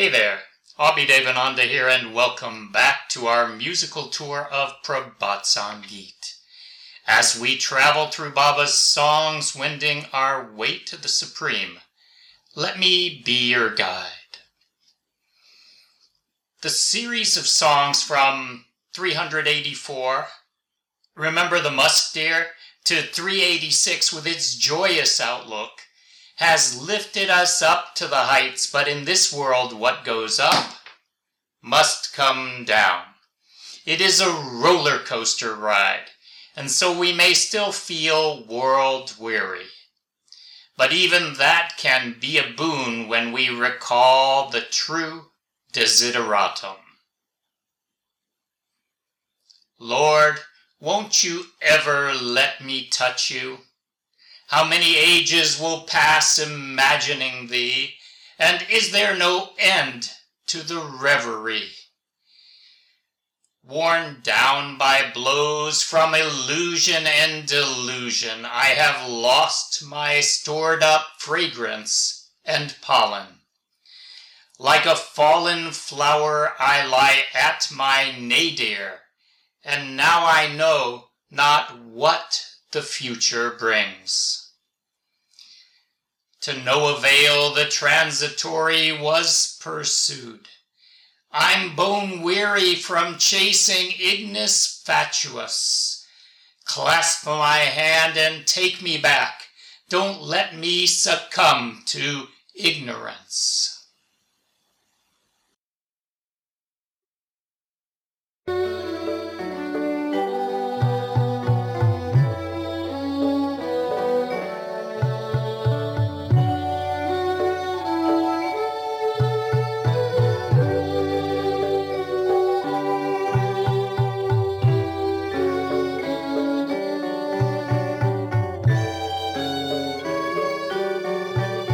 Hey there, Abhi Devananda here, and welcome back to our musical tour of Prabhat Sangeet. As we travel through Baba's songs, wending our way to the Supreme, let me be your guide. The series of songs from 384, remember the musk deer, to 386 with its joyous outlook, has lifted us up to the heights, but in this world, what goes up must come down. It is a roller coaster ride, and so we may still feel world weary. But even that can be a boon when we recall the true desideratum. Lord, won't you ever let me touch you? How many ages will pass imagining thee? And is there no end to the reverie? Worn down by blows from illusion and delusion, I have lost my stored up fragrance and pollen. Like a fallen flower, I lie at my nadir, and now I know not what the future brings. To no avail the transitory was pursued. I'm bone weary from chasing ignis fatuus. Clasp my hand and take me back. Don't let me succumb to ignorance.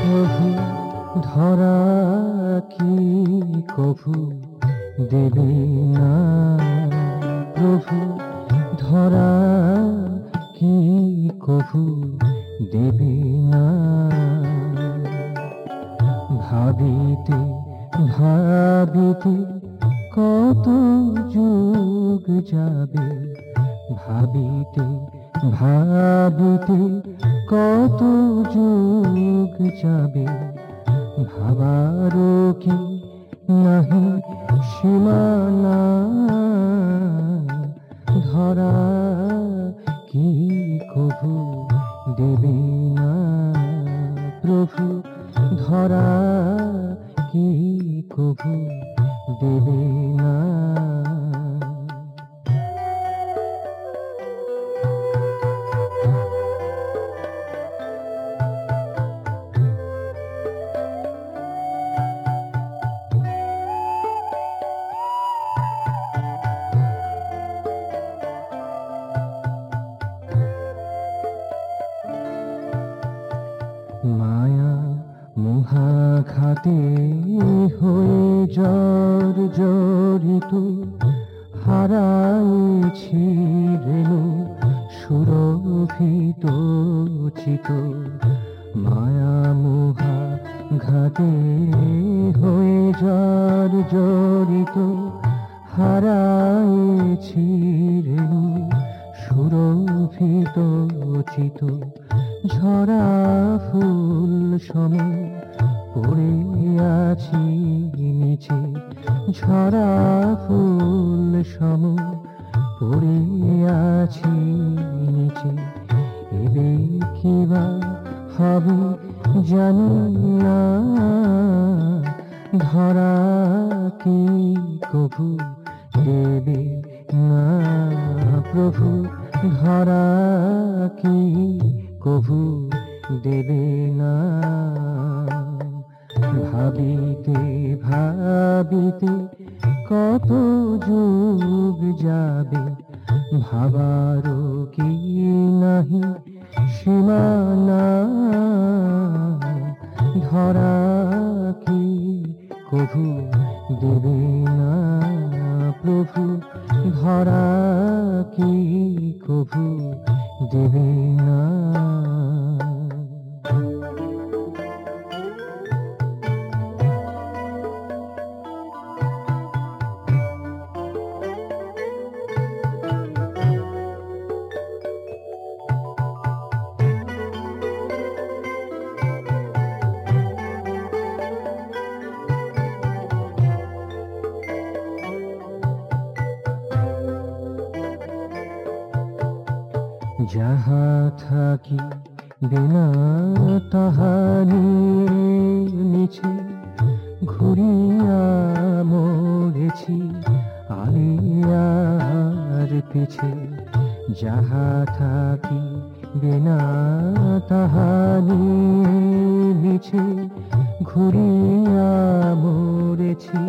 প্রভু, ধরা কি কভু দেবে না? প্রভু, ধরা কি কভু দেবে না? ভাবিতে ভাবিতে কত যুগ যাবে? ভাবিতে ভাবিতে কত যুগ যাবে ভাবারও কি নাহি সীমানা? ধরা কি কভু দেবে না প্রভু? ধরা কি কভু দেবে জর জরিত হারাইছি রেণু, সুরভিত চিত। মায়া মোহা ঘাতে হয়ে জর জরিত হারাইছি রেণু, সুরভিত চিত। ঝরা ফুল সম পড়ে আছি নিচে ঝরা ফুল সম পড়ে আছি নিচে। এবে কিবা হবে জানি না। ধরা কি কভু দেবে না প্রভু? ধরা কি কভু দেবে না ভাবিতে ভাবিতে কত যুগ যাবে? ভাবারও কি নাহি সীমানা? ধরা কি কভু দেবে না প্রভু? ধরা কি কভু দেবে না যাহা থাকি বিনা তাহা নিয়ে নিচে ঘুরিয়া মরেছি আলিয়ার পিছে। যাহা থাকি বিনা তাহা নিয়ে নিচে ঘুরিয়া মরেছি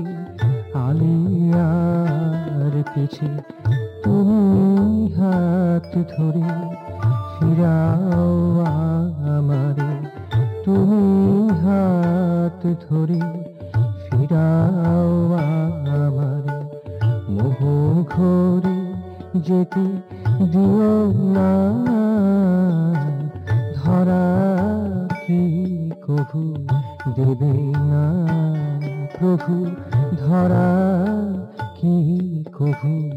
আলিয়ার পিছে ধরে ফিরাও আমারে মোহ ঘরে যেতে দিও না। ধরা কি কভু দেবে না প্রভু? ধরা কি কভু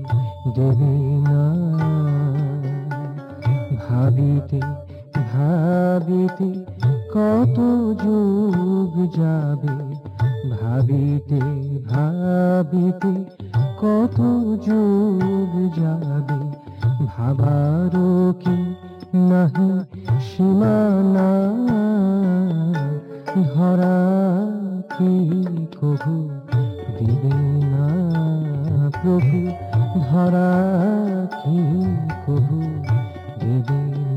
দেবে না। ভাবিতে ভাবিতে কত যুগ যাবে ভাবিতে ভাবিতে, কত যুগ যাবে ভাবারও কি নাহি সীমানা? ধরা কি কভু দিবে না প্রভু? ধরা কি কভু দেবে